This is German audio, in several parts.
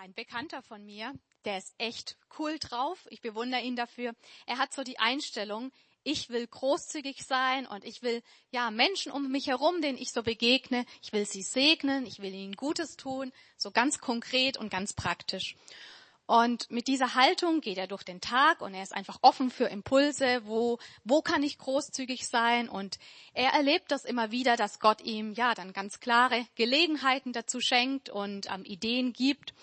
ein Bekannter von mir, der ist echt cool drauf. Ich bewundere ihn dafür. Er hat so die Einstellung, ich will großzügig sein und ich will ja Menschen um mich herum, denen ich so begegne, ich will sie segnen, ich will ihnen Gutes tun, so ganz konkret und ganz praktisch. Und mit dieser Haltung geht er durch den Tag und er ist einfach offen für Impulse, wo, wo kann ich großzügig sein? Und er erlebt das immer wieder, dass Gott ihm ja dann ganz klare Gelegenheiten dazu schenkt und ähm, Ideen gibt.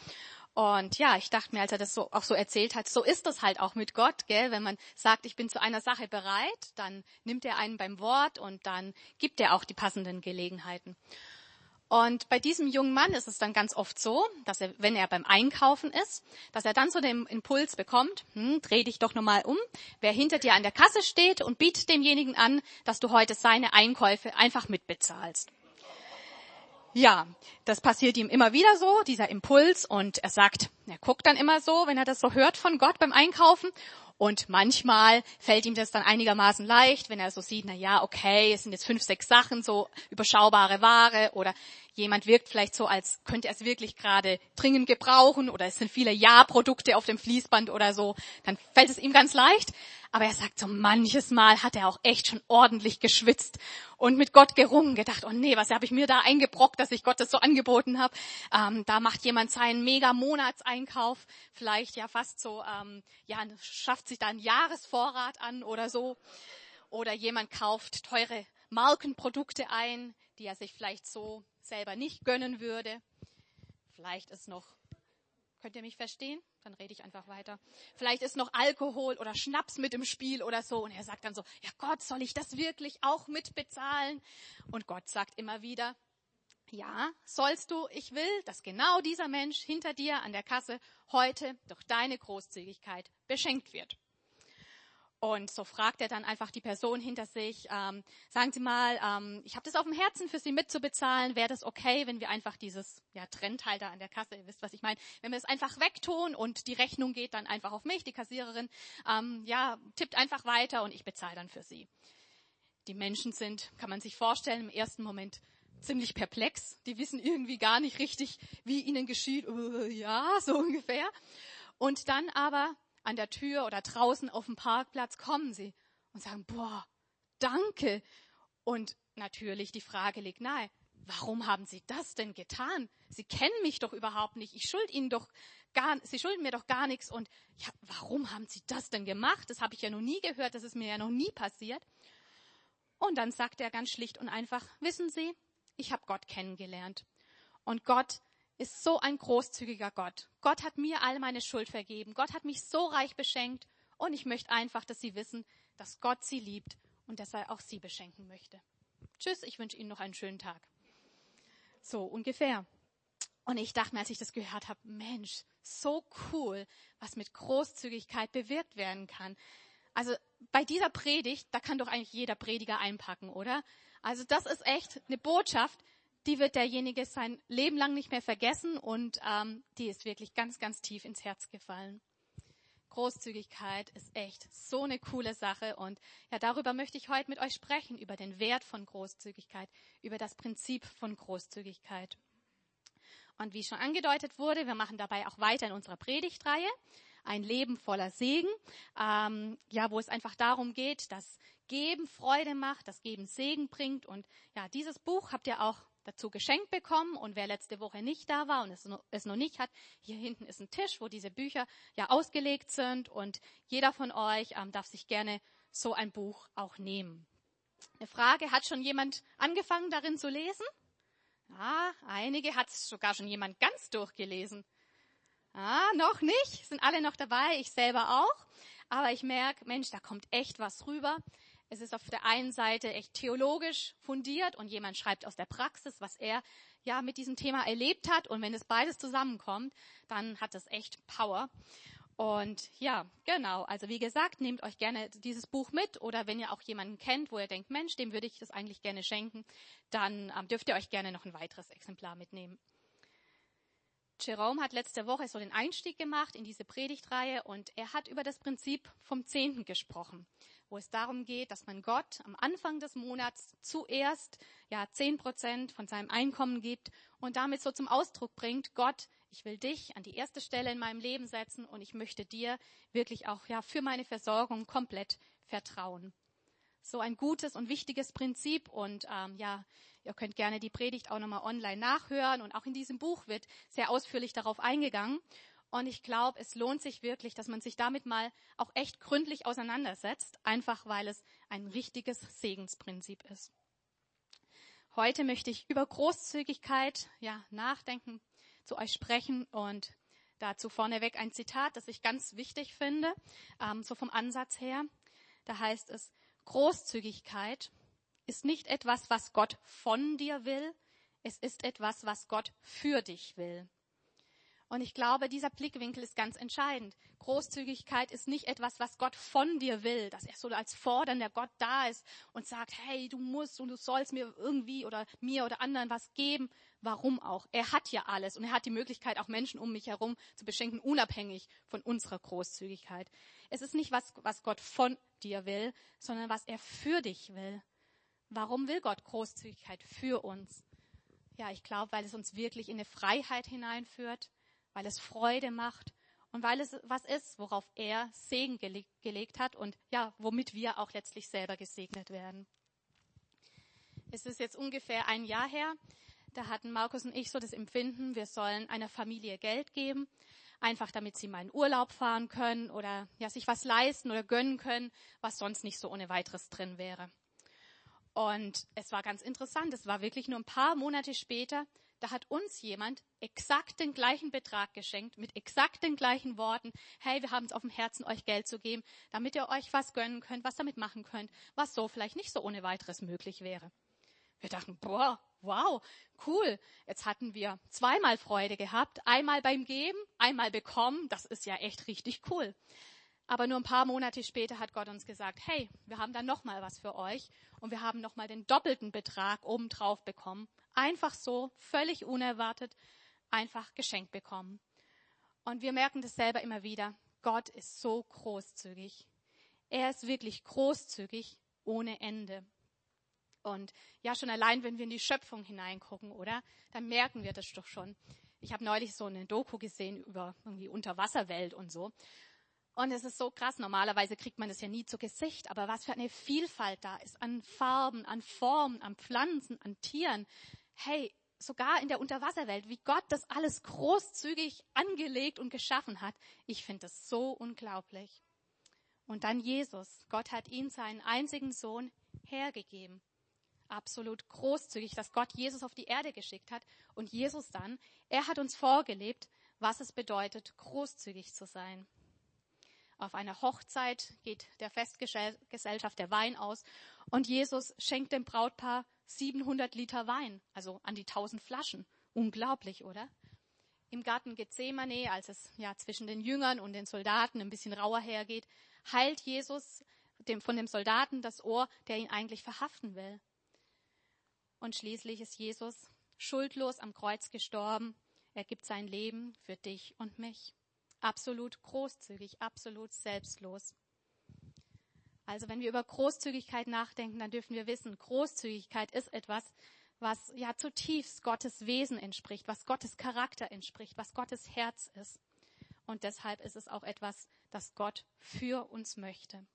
Und ja, ich dachte mir, als er das so auch so erzählt hat, so ist das halt auch mit Gott, gell? Wenn man sagt, ich bin zu einer Sache bereit, dann nimmt er einen beim Wort und dann gibt er auch die passenden Gelegenheiten. Und bei diesem jungen Mann ist es dann ganz oft so, dass er, wenn er beim Einkaufen ist, dass er dann so den Impuls bekommt, hm, dreh dich doch nochmal um, wer hinter dir an der Kasse steht und bietet demjenigen an, dass du heute seine Einkäufe einfach mitbezahlst. Ja, das passiert ihm immer wieder so, dieser Impuls. Und er sagt, er guckt dann immer so, wenn er das so hört von Gott beim Einkaufen. Und manchmal fällt ihm das dann einigermaßen leicht, wenn er so sieht, na ja, okay, es sind jetzt fünf, sechs Sachen, so überschaubare Ware oder jemand wirkt vielleicht so, als könnte er es wirklich gerade dringend gebrauchen oder es sind viele Ja-Produkte auf dem Fließband oder so, dann fällt es ihm ganz leicht. Aber er sagt, so manches Mal hat er auch echt schon ordentlich geschwitzt und mit Gott gerungen, gedacht, oh nee, was habe ich mir da eingebrockt, dass ich Gott das so angeboten habe. Ähm, da macht jemand seinen mega Monatseinkauf, vielleicht ja fast so, ähm, ja, schafft sich da einen Jahresvorrat an oder so. Oder jemand kauft teure Markenprodukte ein, die er sich vielleicht so selber nicht gönnen würde. Vielleicht ist noch Könnt ihr mich verstehen? Dann rede ich einfach weiter. Vielleicht ist noch Alkohol oder Schnaps mit im Spiel oder so. Und er sagt dann so, ja Gott, soll ich das wirklich auch mitbezahlen? Und Gott sagt immer wieder, ja, sollst du, ich will, dass genau dieser Mensch hinter dir an der Kasse heute durch deine Großzügigkeit beschenkt wird. Und so fragt er dann einfach die Person hinter sich, ähm, sagen Sie mal, ähm, ich habe das auf dem Herzen, für Sie mitzubezahlen. Wäre das okay, wenn wir einfach dieses ja, Trennhalter an der Kasse, ihr wisst, was ich meine, wenn wir es einfach wegtun und die Rechnung geht dann einfach auf mich, die Kassiererin, ähm, ja, tippt einfach weiter und ich bezahle dann für Sie. Die Menschen sind, kann man sich vorstellen, im ersten Moment ziemlich perplex. Die wissen irgendwie gar nicht richtig, wie ihnen geschieht. Uh, ja, so ungefähr. Und dann aber an der Tür oder draußen auf dem Parkplatz kommen sie und sagen, boah, danke. Und natürlich die Frage liegt nahe, warum haben Sie das denn getan? Sie kennen mich doch überhaupt nicht. Ich schuld Ihnen doch gar, Sie schulden mir doch gar nichts. Und ja, warum haben Sie das denn gemacht? Das habe ich ja noch nie gehört. Das ist mir ja noch nie passiert. Und dann sagt er ganz schlicht und einfach, wissen Sie, ich habe Gott kennengelernt. Und Gott ist so ein großzügiger Gott. Gott hat mir all meine Schuld vergeben. Gott hat mich so reich beschenkt. Und ich möchte einfach, dass Sie wissen, dass Gott Sie liebt und dass er auch Sie beschenken möchte. Tschüss, ich wünsche Ihnen noch einen schönen Tag. So ungefähr. Und ich dachte mir, als ich das gehört habe, Mensch, so cool, was mit Großzügigkeit bewirkt werden kann. Also bei dieser Predigt, da kann doch eigentlich jeder Prediger einpacken, oder? Also das ist echt eine Botschaft, die wird derjenige sein Leben lang nicht mehr vergessen und ähm, die ist wirklich ganz, ganz tief ins Herz gefallen. Großzügigkeit ist echt so eine coole Sache und ja, darüber möchte ich heute mit euch sprechen, über den Wert von Großzügigkeit, über das Prinzip von Großzügigkeit. Und wie schon angedeutet wurde, wir machen dabei auch weiter in unserer Predigtreihe, ein Leben voller Segen, ähm, ja, wo es einfach darum geht, dass Geben Freude macht, dass Geben Segen bringt und ja, dieses Buch habt ihr auch dazu geschenkt bekommen. Und wer letzte Woche nicht da war und es, noch nicht hat, hier hinten ist ein Tisch, wo diese Bücher ja ausgelegt sind. Und jeder von euch ähm, darf sich gerne so ein Buch auch nehmen. Eine Frage, hat schon jemand angefangen darin zu lesen? Ja, einige hat sogar schon jemand ganz durchgelesen. Ah, noch nicht, sind alle noch dabei, ich selber auch. Aber ich merke, Mensch, da kommt echt was rüber. Es ist auf der einen Seite echt theologisch fundiert und jemand schreibt aus der Praxis, was er ja mit diesem Thema erlebt hat. Und wenn es beides zusammenkommt, dann hat es echt Power. Und ja, genau. Also wie gesagt, nehmt euch gerne dieses Buch mit oder wenn ihr auch jemanden kennt, wo ihr denkt, Mensch, dem würde ich das eigentlich gerne schenken, dann ähm, dürft ihr euch gerne noch ein weiteres Exemplar mitnehmen. Jerome hat letzte Woche so den Einstieg gemacht in diese Predigtreihe und er hat über das Prinzip vom Zehnten gesprochen wo es darum geht, dass man Gott am Anfang des Monats zuerst ja zehn Prozent von seinem Einkommen gibt und damit so zum Ausdruck bringt, Gott, Ich will dich an die erste Stelle in meinem Leben setzen und ich möchte dir wirklich auch ja für meine Versorgung komplett vertrauen. So ein gutes und wichtiges Prinzip und ähm, ja, ihr könnt gerne die Predigt auch nochmal online nachhören und auch in diesem Buch wird sehr ausführlich darauf eingegangen. Und ich glaube, es lohnt sich wirklich, dass man sich damit mal auch echt gründlich auseinandersetzt, einfach weil es ein richtiges Segensprinzip ist. Heute möchte ich über Großzügigkeit, ja, nachdenken, zu euch sprechen und dazu vorneweg ein Zitat, das ich ganz wichtig finde, ähm, so vom Ansatz her. Da heißt es, Großzügigkeit ist nicht etwas, was Gott von dir will, es ist etwas, was Gott für dich will. Und ich glaube, dieser Blickwinkel ist ganz entscheidend. Großzügigkeit ist nicht etwas, was Gott von dir will, dass er so als fordernder Gott da ist und sagt, hey, du musst und du sollst mir irgendwie oder mir oder anderen was geben. Warum auch? Er hat ja alles und er hat die Möglichkeit, auch Menschen um mich herum zu beschenken, unabhängig von unserer Großzügigkeit. Es ist nicht was, was Gott von dir will, sondern was er für dich will. Warum will Gott Großzügigkeit für uns? Ja, ich glaube, weil es uns wirklich in eine Freiheit hineinführt, weil es Freude macht und weil es was ist, worauf er Segen gele gelegt hat und ja, womit wir auch letztlich selber gesegnet werden. Es ist jetzt ungefähr ein Jahr her, da hatten Markus und ich so das Empfinden, wir sollen einer Familie Geld geben, einfach damit sie mal in Urlaub fahren können oder ja, sich was leisten oder gönnen können, was sonst nicht so ohne weiteres drin wäre. Und es war ganz interessant, es war wirklich nur ein paar Monate später, da hat uns jemand exakt den gleichen Betrag geschenkt, mit exakt den gleichen Worten. Hey, wir haben es auf dem Herzen, euch Geld zu geben, damit ihr euch was gönnen könnt, was damit machen könnt, was so vielleicht nicht so ohne weiteres möglich wäre. Wir dachten, boah, wow, cool. Jetzt hatten wir zweimal Freude gehabt, einmal beim Geben, einmal bekommen. Das ist ja echt richtig cool. Aber nur ein paar Monate später hat Gott uns gesagt, hey, wir haben da noch mal was für euch und wir haben noch mal den doppelten Betrag obendrauf bekommen. Einfach so, völlig unerwartet, einfach geschenkt bekommen. Und wir merken das selber immer wieder. Gott ist so großzügig. Er ist wirklich großzügig ohne Ende. Und ja, schon allein, wenn wir in die Schöpfung hineingucken, oder? Dann merken wir das doch schon. Ich habe neulich so eine Doku gesehen über irgendwie Unterwasserwelt und so. Und es ist so krass. Normalerweise kriegt man das ja nie zu Gesicht. Aber was für eine Vielfalt da ist an Farben, an Formen, an Pflanzen, an Tieren. Hey, sogar in der Unterwasserwelt, wie Gott das alles großzügig angelegt und geschaffen hat. Ich finde das so unglaublich. Und dann Jesus. Gott hat ihn seinen einzigen Sohn hergegeben. Absolut großzügig, dass Gott Jesus auf die Erde geschickt hat. Und Jesus dann, er hat uns vorgelebt, was es bedeutet, großzügig zu sein. Auf einer Hochzeit geht der Festgesellschaft der Wein aus und Jesus schenkt dem Brautpaar 700 Liter Wein, also an die 1000 Flaschen. Unglaublich, oder? Im Garten Gethsemane, als es ja zwischen den Jüngern und den Soldaten ein bisschen rauer hergeht, heilt Jesus dem, von dem Soldaten das Ohr, der ihn eigentlich verhaften will. Und schließlich ist Jesus schuldlos am Kreuz gestorben. Er gibt sein Leben für dich und mich absolut großzügig, absolut selbstlos. Also wenn wir über Großzügigkeit nachdenken, dann dürfen wir wissen, Großzügigkeit ist etwas, was ja zutiefst Gottes Wesen entspricht, was Gottes Charakter entspricht, was Gottes Herz ist. Und deshalb ist es auch etwas, das Gott für uns möchte.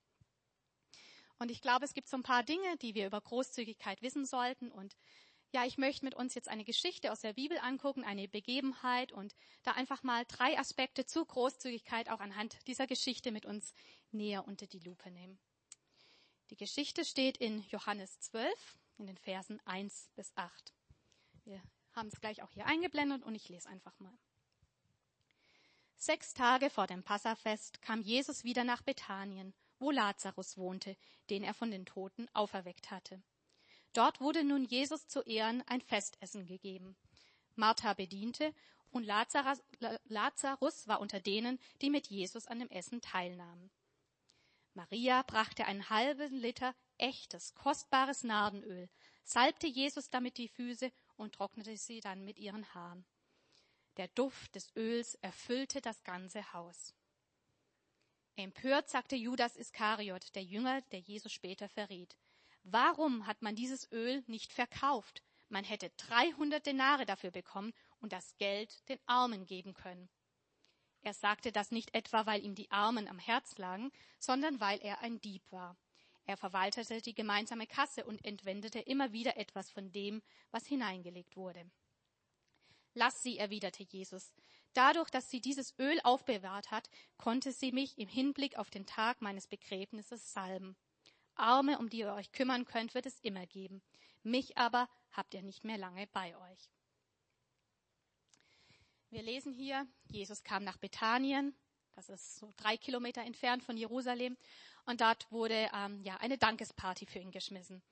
Und ich glaube, es gibt so ein paar Dinge, die wir über Großzügigkeit wissen sollten. Und ja, ich möchte mit uns jetzt eine Geschichte aus der Bibel angucken, eine Begebenheit und da einfach mal drei Aspekte zu Großzügigkeit auch anhand dieser Geschichte mit uns näher unter die Lupe nehmen. Die Geschichte steht in Johannes 12 in den Versen 1 bis 8. Wir haben es gleich auch hier eingeblendet und ich lese einfach mal. Sechs Tage vor dem Passafest kam Jesus wieder nach Bethanien, wo Lazarus wohnte, den er von den Toten auferweckt hatte. Dort wurde nun Jesus zu Ehren ein Festessen gegeben. Martha bediente und Lazarus war unter denen, die mit Jesus an dem Essen teilnahmen. Maria brachte einen halben Liter echtes, kostbares Nardenöl, salbte Jesus damit die Füße und trocknete sie dann mit ihren Haaren. Der Duft des Öls erfüllte das ganze Haus. Empört sagte Judas Iskariot, der Jünger, der Jesus später verriet. Warum hat man dieses Öl nicht verkauft? Man hätte 300 Denare dafür bekommen und das Geld den Armen geben können. Er sagte das nicht etwa, weil ihm die Armen am Herz lagen, sondern weil er ein Dieb war. Er verwaltete die gemeinsame Kasse und entwendete immer wieder etwas von dem, was hineingelegt wurde. Lass sie, erwiderte Jesus. Dadurch, dass sie dieses Öl aufbewahrt hat, konnte sie mich im Hinblick auf den Tag meines Begräbnisses salben. Arme, um die ihr euch kümmern könnt, wird es immer geben. Mich aber habt ihr nicht mehr lange bei euch. Wir lesen hier, Jesus kam nach Bethanien, das ist so drei Kilometer entfernt von Jerusalem, und dort wurde ähm, ja eine Dankesparty für ihn geschmissen.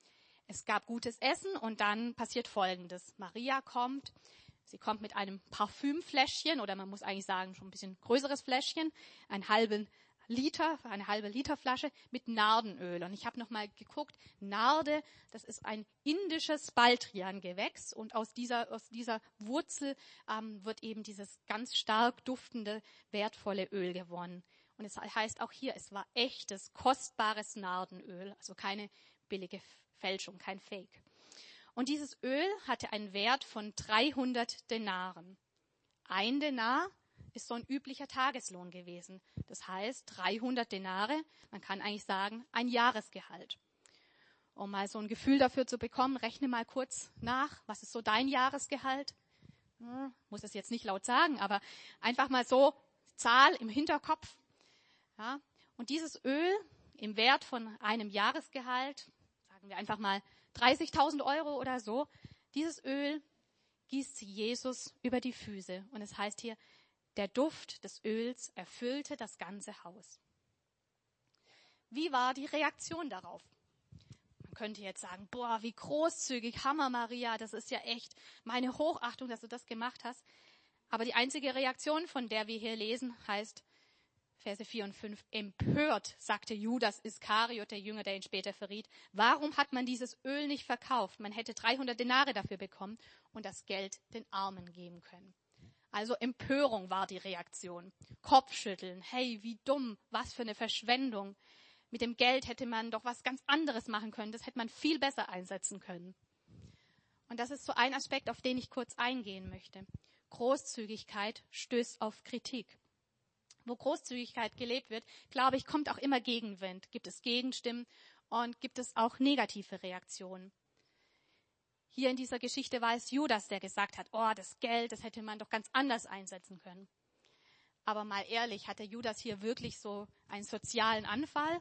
Es gab gutes Essen und dann passiert Folgendes: Maria kommt, sie kommt mit einem Parfümfläschchen oder man muss eigentlich sagen schon ein bisschen größeres Fläschchen, einen halben Liter, eine halbe Liter Flasche mit Nardenöl. Und ich habe nochmal geguckt, Narde, das ist ein indisches Baldrian-Gewächs und aus dieser, aus dieser Wurzel ähm, wird eben dieses ganz stark duftende, wertvolle Öl gewonnen. Und es heißt auch hier, es war echtes, kostbares Nardenöl, also keine billige Fälschung, kein Fake. Und dieses Öl hatte einen Wert von 300 Denaren. Ein Denar ist so ein üblicher Tageslohn gewesen. Das heißt 300 Denare, man kann eigentlich sagen ein Jahresgehalt. Um mal so ein Gefühl dafür zu bekommen, rechne mal kurz nach, was ist so dein Jahresgehalt? Hm, muss es jetzt nicht laut sagen, aber einfach mal so Zahl im Hinterkopf. Ja, und dieses Öl im Wert von einem Jahresgehalt, sagen wir einfach mal 30.000 Euro oder so, dieses Öl gießt Jesus über die Füße. Und es heißt hier, der Duft des Öls erfüllte das ganze Haus. Wie war die Reaktion darauf? Man könnte jetzt sagen, boah, wie großzügig, Hammer Maria, das ist ja echt meine Hochachtung, dass du das gemacht hast. Aber die einzige Reaktion, von der wir hier lesen, heißt, Verse 4 und 5, empört, sagte Judas Iskariot, der Jünger, der ihn später verriet, warum hat man dieses Öl nicht verkauft? Man hätte 300 Denare dafür bekommen und das Geld den Armen geben können. Also Empörung war die Reaktion. Kopfschütteln. Hey, wie dumm. Was für eine Verschwendung. Mit dem Geld hätte man doch was ganz anderes machen können. Das hätte man viel besser einsetzen können. Und das ist so ein Aspekt, auf den ich kurz eingehen möchte. Großzügigkeit stößt auf Kritik. Wo Großzügigkeit gelebt wird, glaube ich, kommt auch immer Gegenwind. Gibt es Gegenstimmen und gibt es auch negative Reaktionen. Hier in dieser Geschichte war es Judas, der gesagt hat, oh, das Geld, das hätte man doch ganz anders einsetzen können. Aber mal ehrlich, hat der Judas hier wirklich so einen sozialen Anfall?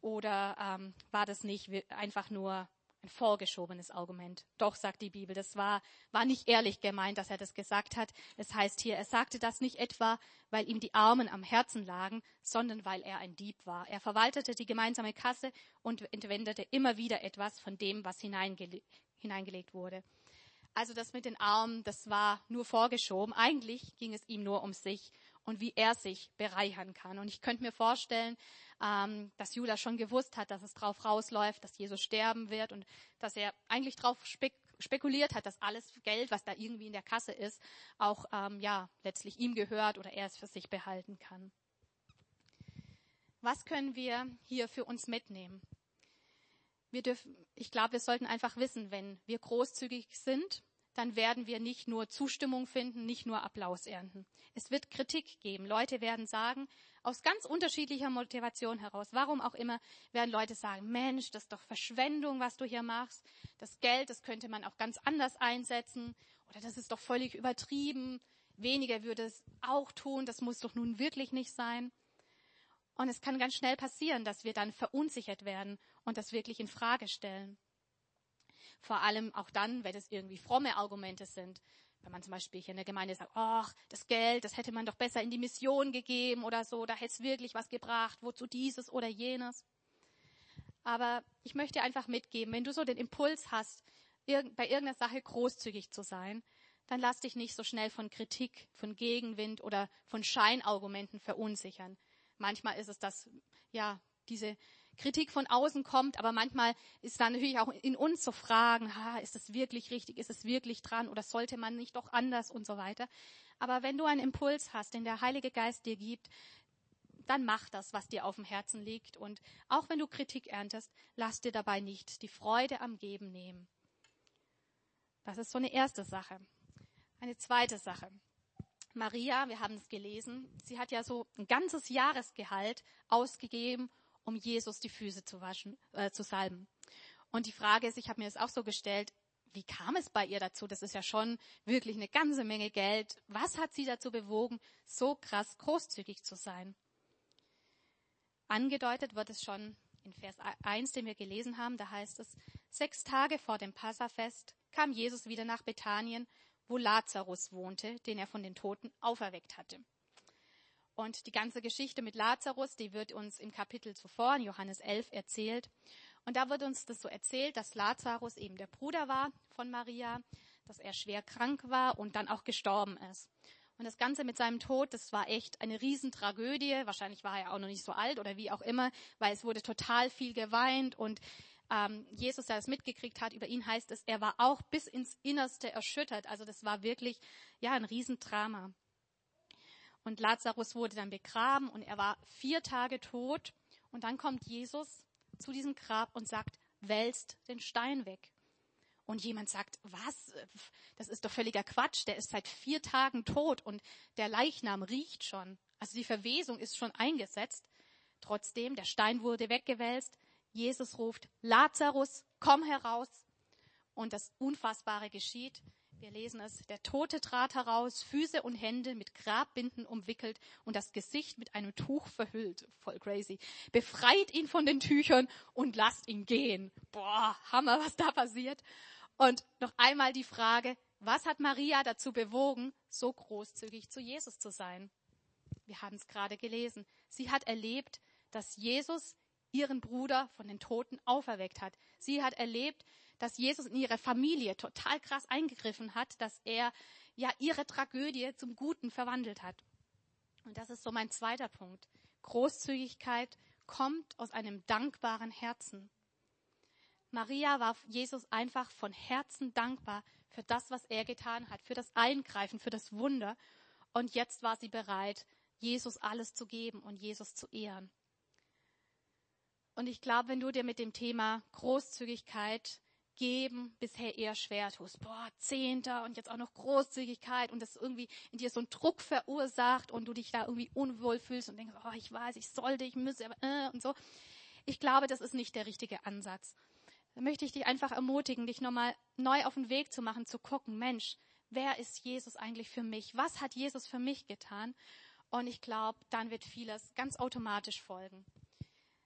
Oder ähm, war das nicht einfach nur ein vorgeschobenes Argument? Doch, sagt die Bibel, das war, war nicht ehrlich gemeint, dass er das gesagt hat. Es heißt hier, er sagte das nicht etwa, weil ihm die Armen am Herzen lagen, sondern weil er ein Dieb war. Er verwaltete die gemeinsame Kasse und entwendete immer wieder etwas von dem, was hineingelegt hineingelegt wurde. Also das mit den Armen, das war nur vorgeschoben. Eigentlich ging es ihm nur um sich und wie er sich bereichern kann. Und ich könnte mir vorstellen, ähm, dass Judas schon gewusst hat, dass es drauf rausläuft, dass Jesus sterben wird und dass er eigentlich drauf spek spekuliert hat, dass alles Geld, was da irgendwie in der Kasse ist, auch ähm, ja letztlich ihm gehört oder er es für sich behalten kann. Was können wir hier für uns mitnehmen? Wir dürfen, ich glaube, wir sollten einfach wissen, wenn wir großzügig sind, dann werden wir nicht nur Zustimmung finden, nicht nur Applaus ernten. Es wird Kritik geben. Leute werden sagen, aus ganz unterschiedlicher Motivation heraus, warum auch immer, werden Leute sagen, Mensch, das ist doch Verschwendung, was du hier machst. Das Geld, das könnte man auch ganz anders einsetzen. Oder das ist doch völlig übertrieben. Weniger würde es auch tun. Das muss doch nun wirklich nicht sein. Und es kann ganz schnell passieren, dass wir dann verunsichert werden und das wirklich in Frage stellen. Vor allem auch dann, wenn es irgendwie fromme Argumente sind. Wenn man zum Beispiel hier in der Gemeinde sagt, ach, das Geld, das hätte man doch besser in die Mission gegeben oder so, da hätte es wirklich was gebracht, wozu dieses oder jenes. Aber ich möchte einfach mitgeben, wenn du so den Impuls hast, bei irgendeiner Sache großzügig zu sein, dann lass dich nicht so schnell von Kritik, von Gegenwind oder von Scheinargumenten verunsichern. Manchmal ist es, dass ja diese Kritik von außen kommt, aber manchmal ist dann natürlich auch in uns so Fragen, ha, ist es wirklich richtig, ist es wirklich dran oder sollte man nicht doch anders und so weiter. Aber wenn du einen Impuls hast, den der Heilige Geist dir gibt, dann mach das, was dir auf dem Herzen liegt. Und auch wenn du Kritik erntest, lass dir dabei nicht die Freude am Geben nehmen. Das ist so eine erste Sache. Eine zweite Sache. Maria, wir haben es gelesen, sie hat ja so ein ganzes Jahresgehalt ausgegeben, um Jesus die Füße zu waschen, äh, zu salben. Und die Frage ist, ich habe mir das auch so gestellt, wie kam es bei ihr dazu? Das ist ja schon wirklich eine ganze Menge Geld. Was hat sie dazu bewogen, so krass großzügig zu sein? Angedeutet wird es schon in Vers 1, den wir gelesen haben. Da heißt es, sechs Tage vor dem Passafest kam Jesus wieder nach Bethanien, wo Lazarus wohnte, den er von den Toten auferweckt hatte. Und die ganze Geschichte mit Lazarus, die wird uns im Kapitel zuvor in Johannes 11 erzählt. Und da wird uns das so erzählt, dass Lazarus eben der Bruder war von Maria, dass er schwer krank war und dann auch gestorben ist. Und das Ganze mit seinem Tod, das war echt eine Riesentragödie. Wahrscheinlich war er auch noch nicht so alt oder wie auch immer, weil es wurde total viel geweint und ähm, Jesus, der das mitgekriegt hat, über ihn heißt es, er war auch bis ins Innerste erschüttert. Also das war wirklich ja ein Riesendrama. Und Lazarus wurde dann begraben und er war vier Tage tot. Und dann kommt Jesus zu diesem Grab und sagt, wälzt den Stein weg. Und jemand sagt, was? Das ist doch völliger Quatsch. Der ist seit vier Tagen tot und der Leichnam riecht schon. Also die Verwesung ist schon eingesetzt. Trotzdem, der Stein wurde weggewälzt. Jesus ruft, Lazarus, komm heraus. Und das Unfassbare geschieht. Wir lesen es, der Tote trat heraus, Füße und Hände mit Grabbinden umwickelt und das Gesicht mit einem Tuch verhüllt. Voll crazy. Befreit ihn von den Tüchern und lasst ihn gehen. Boah, Hammer, was da passiert. Und noch einmal die Frage, was hat Maria dazu bewogen, so großzügig zu Jesus zu sein? Wir haben es gerade gelesen. Sie hat erlebt, dass Jesus ihren Bruder von den Toten auferweckt hat. Sie hat erlebt, dass Jesus in ihre Familie total krass eingegriffen hat, dass er ja ihre Tragödie zum Guten verwandelt hat. Und das ist so mein zweiter Punkt. Großzügigkeit kommt aus einem dankbaren Herzen. Maria war Jesus einfach von Herzen dankbar für das, was er getan hat, für das Eingreifen, für das Wunder. Und jetzt war sie bereit, Jesus alles zu geben und Jesus zu ehren. Und ich glaube, wenn du dir mit dem Thema Großzügigkeit geben bisher eher schwer tust. Boah, Zehnter und jetzt auch noch Großzügigkeit und das irgendwie in dir so einen Druck verursacht und du dich da irgendwie unwohl fühlst und denkst, oh, ich weiß, ich sollte, ich müsse, aber, äh, und so. Ich glaube, das ist nicht der richtige Ansatz. Da möchte ich dich einfach ermutigen, dich nochmal neu auf den Weg zu machen, zu gucken, Mensch, wer ist Jesus eigentlich für mich? Was hat Jesus für mich getan? Und ich glaube, dann wird vieles ganz automatisch folgen.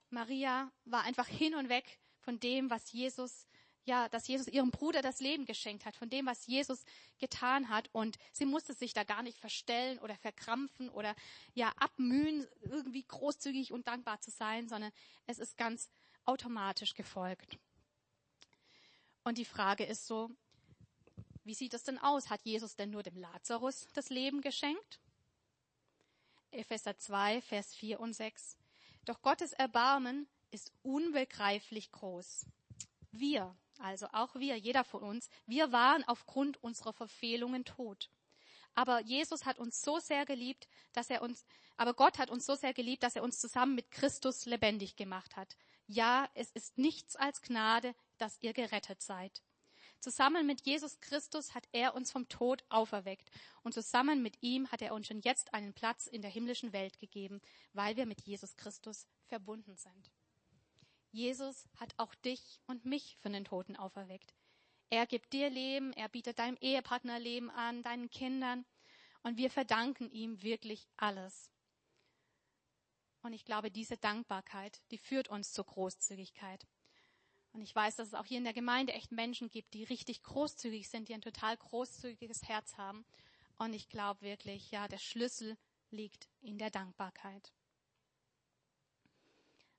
Maria war einfach hin und weg von dem, was Jesus ja, dass Jesus ihrem Bruder das Leben geschenkt hat, von dem, was Jesus getan hat. Und sie musste sich da gar nicht verstellen oder verkrampfen oder ja abmühen, irgendwie großzügig und dankbar zu sein, sondern es ist ganz automatisch gefolgt. Und die Frage ist so, wie sieht es denn aus? Hat Jesus denn nur dem Lazarus das Leben geschenkt? Epheser 2, Vers 4 und 6. Doch Gottes Erbarmen ist unbegreiflich groß. Wir, also auch wir, jeder von uns, wir waren aufgrund unserer Verfehlungen tot. Aber Jesus hat uns so sehr geliebt, dass er uns, aber Gott hat uns so sehr geliebt, dass er uns zusammen mit Christus lebendig gemacht hat. Ja, es ist nichts als Gnade, dass ihr gerettet seid. Zusammen mit Jesus Christus hat er uns vom Tod auferweckt und zusammen mit ihm hat er uns schon jetzt einen Platz in der himmlischen Welt gegeben, weil wir mit Jesus Christus verbunden sind. Jesus hat auch dich und mich von den Toten auferweckt. Er gibt dir Leben, er bietet deinem Ehepartner Leben an, deinen Kindern. Und wir verdanken ihm wirklich alles. Und ich glaube, diese Dankbarkeit, die führt uns zur Großzügigkeit. Und ich weiß, dass es auch hier in der Gemeinde echt Menschen gibt, die richtig großzügig sind, die ein total großzügiges Herz haben. Und ich glaube wirklich, ja, der Schlüssel liegt in der Dankbarkeit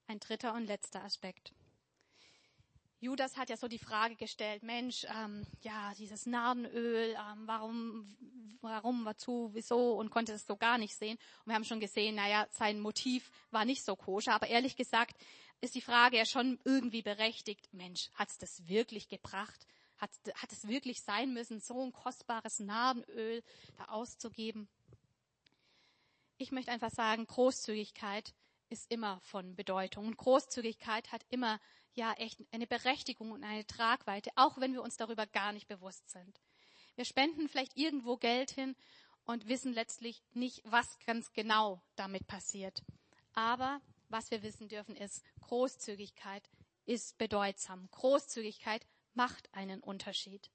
ein dritter und letzter Aspekt. Judas hat ja so die Frage gestellt, Mensch, ähm, ja, dieses Nardenöl, ähm, warum, warum, wozu, wieso und konnte es so gar nicht sehen. Und wir haben schon gesehen, naja, sein Motiv war nicht so koscher, aber ehrlich gesagt ist die Frage ja schon irgendwie berechtigt, Mensch, hat es das wirklich gebracht? Hat, hat es wirklich sein müssen, so ein kostbares Nardenöl da auszugeben? Ich möchte einfach sagen, Großzügigkeit ist immer von Bedeutung. Und Großzügigkeit hat immer ja echt eine Berechtigung und eine Tragweite, auch wenn wir uns darüber gar nicht bewusst sind. Wir spenden vielleicht irgendwo Geld hin und wissen letztlich nicht, was ganz genau damit passiert. Aber was wir wissen dürfen ist, Großzügigkeit ist bedeutsam. Großzügigkeit macht einen Unterschied.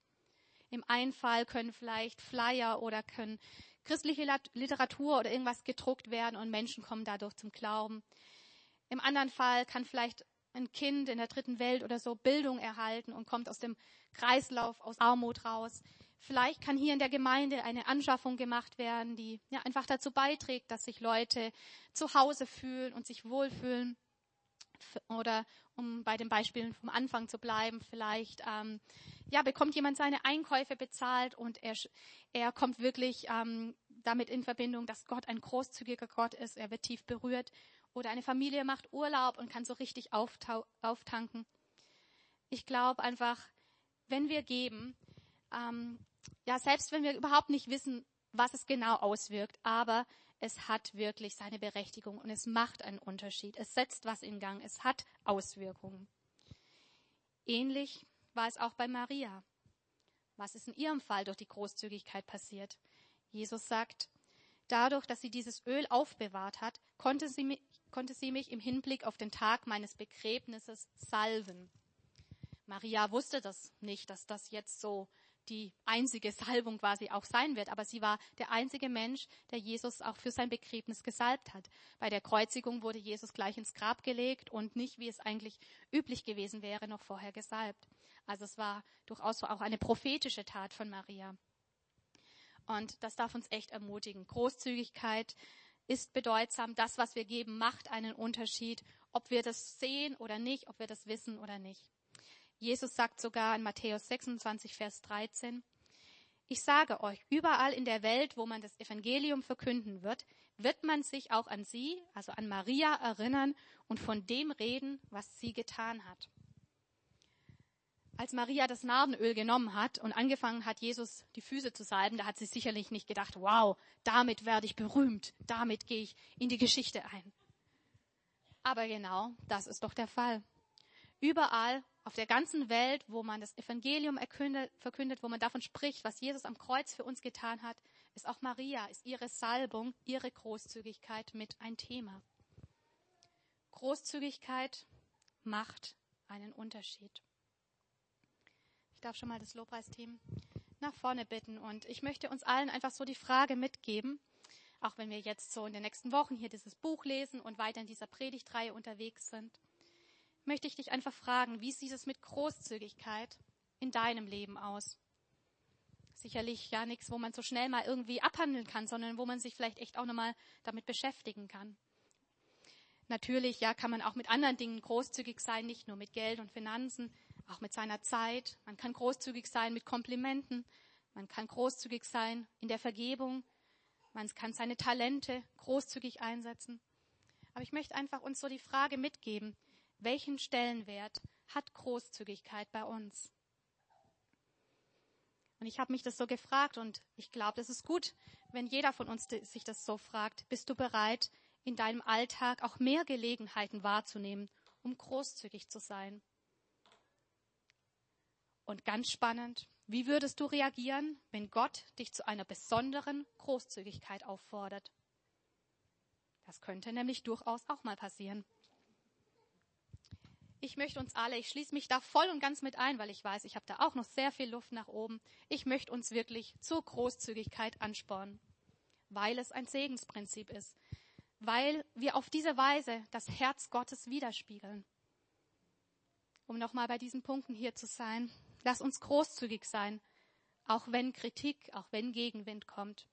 Im einen Fall können vielleicht Flyer oder können christliche Literatur oder irgendwas gedruckt werden und Menschen kommen dadurch zum Glauben. Im anderen Fall kann vielleicht ein Kind in der dritten Welt oder so Bildung erhalten und kommt aus dem Kreislauf, aus Armut raus. Vielleicht kann hier in der Gemeinde eine Anschaffung gemacht werden, die ja einfach dazu beiträgt, dass sich Leute zu Hause fühlen und sich wohlfühlen. Oder um bei den Beispielen vom Anfang zu bleiben, vielleicht ähm, ja bekommt jemand seine Einkäufe bezahlt und er, er kommt wirklich ähm, damit in Verbindung, dass Gott ein großzügiger Gott ist. Er wird tief berührt. Oder eine Familie macht Urlaub und kann so richtig auftanken. Ich glaube einfach, wenn wir geben, ähm, ja, selbst wenn wir überhaupt nicht wissen, was es genau auswirkt, aber es hat wirklich seine Berechtigung und es macht einen Unterschied. Es setzt was in Gang. Es hat Auswirkungen. Ähnlich war es auch bei Maria. Was ist in ihrem Fall durch die Großzügigkeit passiert? Jesus sagt, dadurch, dass sie dieses Öl aufbewahrt hat, konnte sie, mich, konnte sie mich im Hinblick auf den Tag meines Begräbnisses salven. Maria wusste das nicht, dass das jetzt so die einzige Salbung quasi auch sein wird. Aber sie war der einzige Mensch, der Jesus auch für sein Begräbnis gesalbt hat. Bei der Kreuzigung wurde Jesus gleich ins Grab gelegt und nicht, wie es eigentlich üblich gewesen wäre, noch vorher gesalbt. Also es war durchaus auch eine prophetische Tat von Maria. Und das darf uns echt ermutigen. Großzügigkeit ist bedeutsam. Das, was wir geben, macht einen Unterschied, ob wir das sehen oder nicht, ob wir das wissen oder nicht. Jesus sagt sogar in Matthäus 26, Vers 13, ich sage euch, überall in der Welt, wo man das Evangelium verkünden wird, wird man sich auch an sie, also an Maria erinnern und von dem reden, was sie getan hat. Als Maria das Nardenöl genommen hat und angefangen hat, Jesus die Füße zu salben, da hat sie sicherlich nicht gedacht, wow, damit werde ich berühmt, damit gehe ich in die Geschichte ein. Aber genau das ist doch der Fall. Überall auf der ganzen Welt, wo man das Evangelium verkündet, wo man davon spricht, was Jesus am Kreuz für uns getan hat, ist auch Maria, ist ihre Salbung, ihre Großzügigkeit mit ein Thema. Großzügigkeit macht einen Unterschied. Ich darf schon mal das Lobpreisteam nach vorne bitten und ich möchte uns allen einfach so die Frage mitgeben, auch wenn wir jetzt so in den nächsten Wochen hier dieses Buch lesen und weiter in dieser Predigtreihe unterwegs sind möchte ich dich einfach fragen, wie sieht es mit Großzügigkeit in deinem Leben aus? Sicherlich ja nichts, wo man so schnell mal irgendwie abhandeln kann, sondern wo man sich vielleicht echt auch nochmal damit beschäftigen kann. Natürlich, ja, kann man auch mit anderen Dingen großzügig sein, nicht nur mit Geld und Finanzen, auch mit seiner Zeit. Man kann großzügig sein mit Komplimenten. Man kann großzügig sein in der Vergebung. Man kann seine Talente großzügig einsetzen. Aber ich möchte einfach uns so die Frage mitgeben, welchen Stellenwert hat Großzügigkeit bei uns? Und ich habe mich das so gefragt und ich glaube, das ist gut, wenn jeder von uns sich das so fragt. Bist du bereit, in deinem Alltag auch mehr Gelegenheiten wahrzunehmen, um großzügig zu sein? Und ganz spannend, wie würdest du reagieren, wenn Gott dich zu einer besonderen Großzügigkeit auffordert? Das könnte nämlich durchaus auch mal passieren. Ich möchte uns alle, ich schließe mich da voll und ganz mit ein, weil ich weiß, ich habe da auch noch sehr viel Luft nach oben. Ich möchte uns wirklich zur Großzügigkeit anspornen, weil es ein Segensprinzip ist, weil wir auf diese Weise das Herz Gottes widerspiegeln. Um nochmal bei diesen Punkten hier zu sein, lass uns großzügig sein, auch wenn Kritik, auch wenn Gegenwind kommt.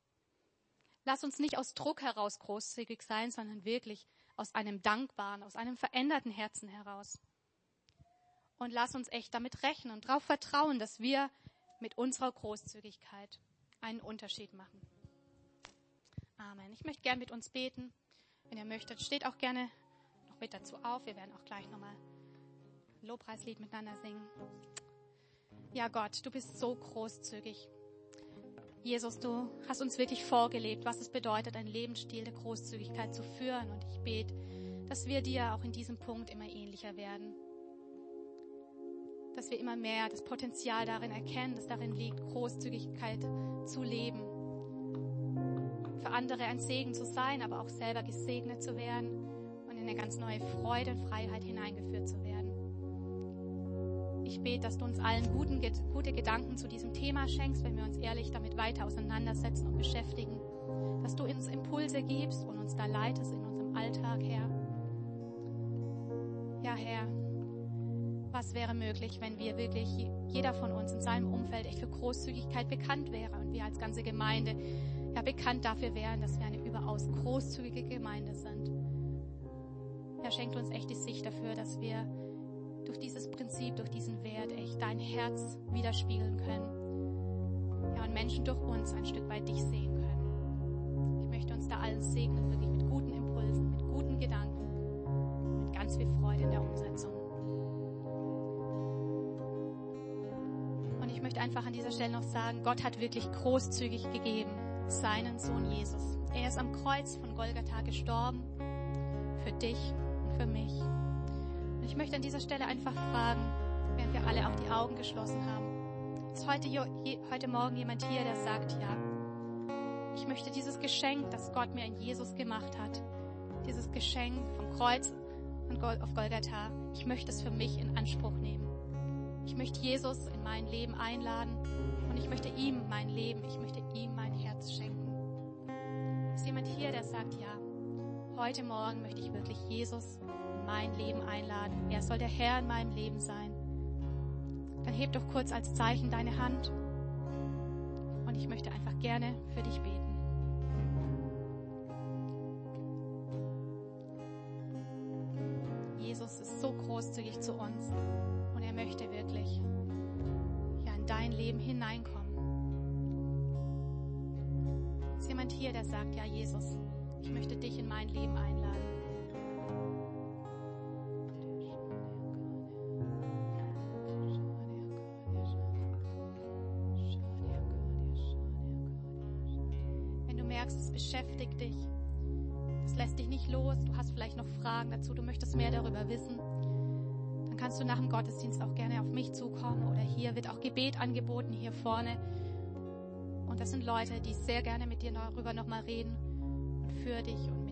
Lass uns nicht aus Druck heraus großzügig sein, sondern wirklich aus einem dankbaren, aus einem veränderten Herzen heraus. Und lass uns echt damit rechnen und darauf vertrauen, dass wir mit unserer Großzügigkeit einen Unterschied machen. Amen. Ich möchte gern mit uns beten. Wenn ihr möchtet, steht auch gerne noch mit dazu auf. Wir werden auch gleich nochmal ein Lobpreislied miteinander singen. Ja, Gott, du bist so großzügig. Jesus, du hast uns wirklich vorgelebt, was es bedeutet, einen Lebensstil der Großzügigkeit zu führen. Und ich bete, dass wir dir auch in diesem Punkt immer ähnlicher werden. Dass wir immer mehr das Potenzial darin erkennen, das darin liegt, Großzügigkeit zu leben. Für andere ein Segen zu sein, aber auch selber gesegnet zu werden und in eine ganz neue Freude und Freiheit hineingeführt zu werden. Ich bete, dass du uns allen guten, gute Gedanken zu diesem Thema schenkst, wenn wir uns ehrlich damit weiter auseinandersetzen und beschäftigen. Dass du uns Impulse gibst und uns da leitest in unserem Alltag, Herr. Ja, Herr, was wäre möglich, wenn wir wirklich, jeder von uns in seinem Umfeld echt für Großzügigkeit bekannt wäre und wir als ganze Gemeinde ja bekannt dafür wären, dass wir eine überaus großzügige Gemeinde sind. Herr, schenkt uns echt die Sicht dafür, dass wir durch dieses Prinzip, durch diesen Wert echt dein Herz widerspiegeln können. Ja, und Menschen durch uns ein Stück weit dich sehen können. Ich möchte uns da allen segnen, wirklich mit guten Impulsen, mit guten Gedanken, mit ganz viel Freude in der Umsetzung. Möchte einfach an dieser Stelle noch sagen, Gott hat wirklich großzügig gegeben, seinen Sohn Jesus. Er ist am Kreuz von Golgatha gestorben, für dich und für mich. Und ich möchte an dieser Stelle einfach fragen, während wir alle auch die Augen geschlossen haben, ist heute, heute Morgen jemand hier, der sagt, ja, ich möchte dieses Geschenk, das Gott mir in Jesus gemacht hat, dieses Geschenk vom Kreuz auf Golgatha, ich möchte es für mich in Anspruch nehmen. Ich möchte Jesus in mein Leben einladen und ich möchte ihm mein Leben, ich möchte ihm mein Herz schenken. Ist jemand hier, der sagt, ja, heute Morgen möchte ich wirklich Jesus mein Leben einladen. Er soll der Herr in meinem Leben sein. Dann heb doch kurz als Zeichen deine Hand und ich möchte einfach gerne für dich beten. Leben hineinkommen. Ist jemand hier, der sagt, ja Jesus, ich möchte dich in mein Leben einladen. beschäftigt dich. Das lässt dich nicht los. Du hast vielleicht noch Fragen dazu. Du möchtest mehr darüber wissen. Kannst du nach dem Gottesdienst auch gerne auf mich zukommen oder hier wird auch Gebet angeboten, hier vorne. Und das sind Leute, die sehr gerne mit dir darüber nochmal reden und für dich und